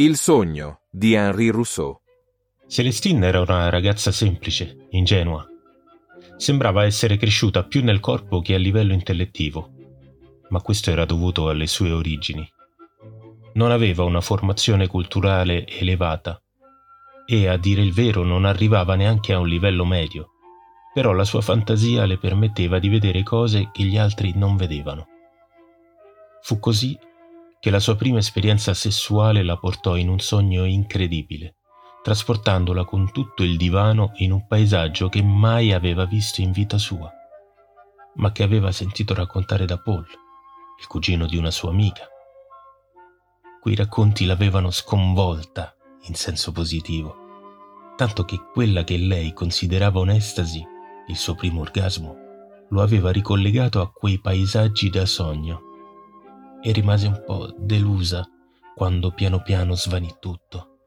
Il sogno di Henri Rousseau. Celestine era una ragazza semplice, ingenua. Sembrava essere cresciuta più nel corpo che a livello intellettivo, ma questo era dovuto alle sue origini. Non aveva una formazione culturale elevata e, a dire il vero, non arrivava neanche a un livello medio, però la sua fantasia le permetteva di vedere cose che gli altri non vedevano. Fu così che la sua prima esperienza sessuale la portò in un sogno incredibile, trasportandola con tutto il divano in un paesaggio che mai aveva visto in vita sua, ma che aveva sentito raccontare da Paul, il cugino di una sua amica. Quei racconti l'avevano sconvolta in senso positivo, tanto che quella che lei considerava un'estasi, il suo primo orgasmo, lo aveva ricollegato a quei paesaggi da sogno e rimase un po' delusa quando piano piano svanì tutto.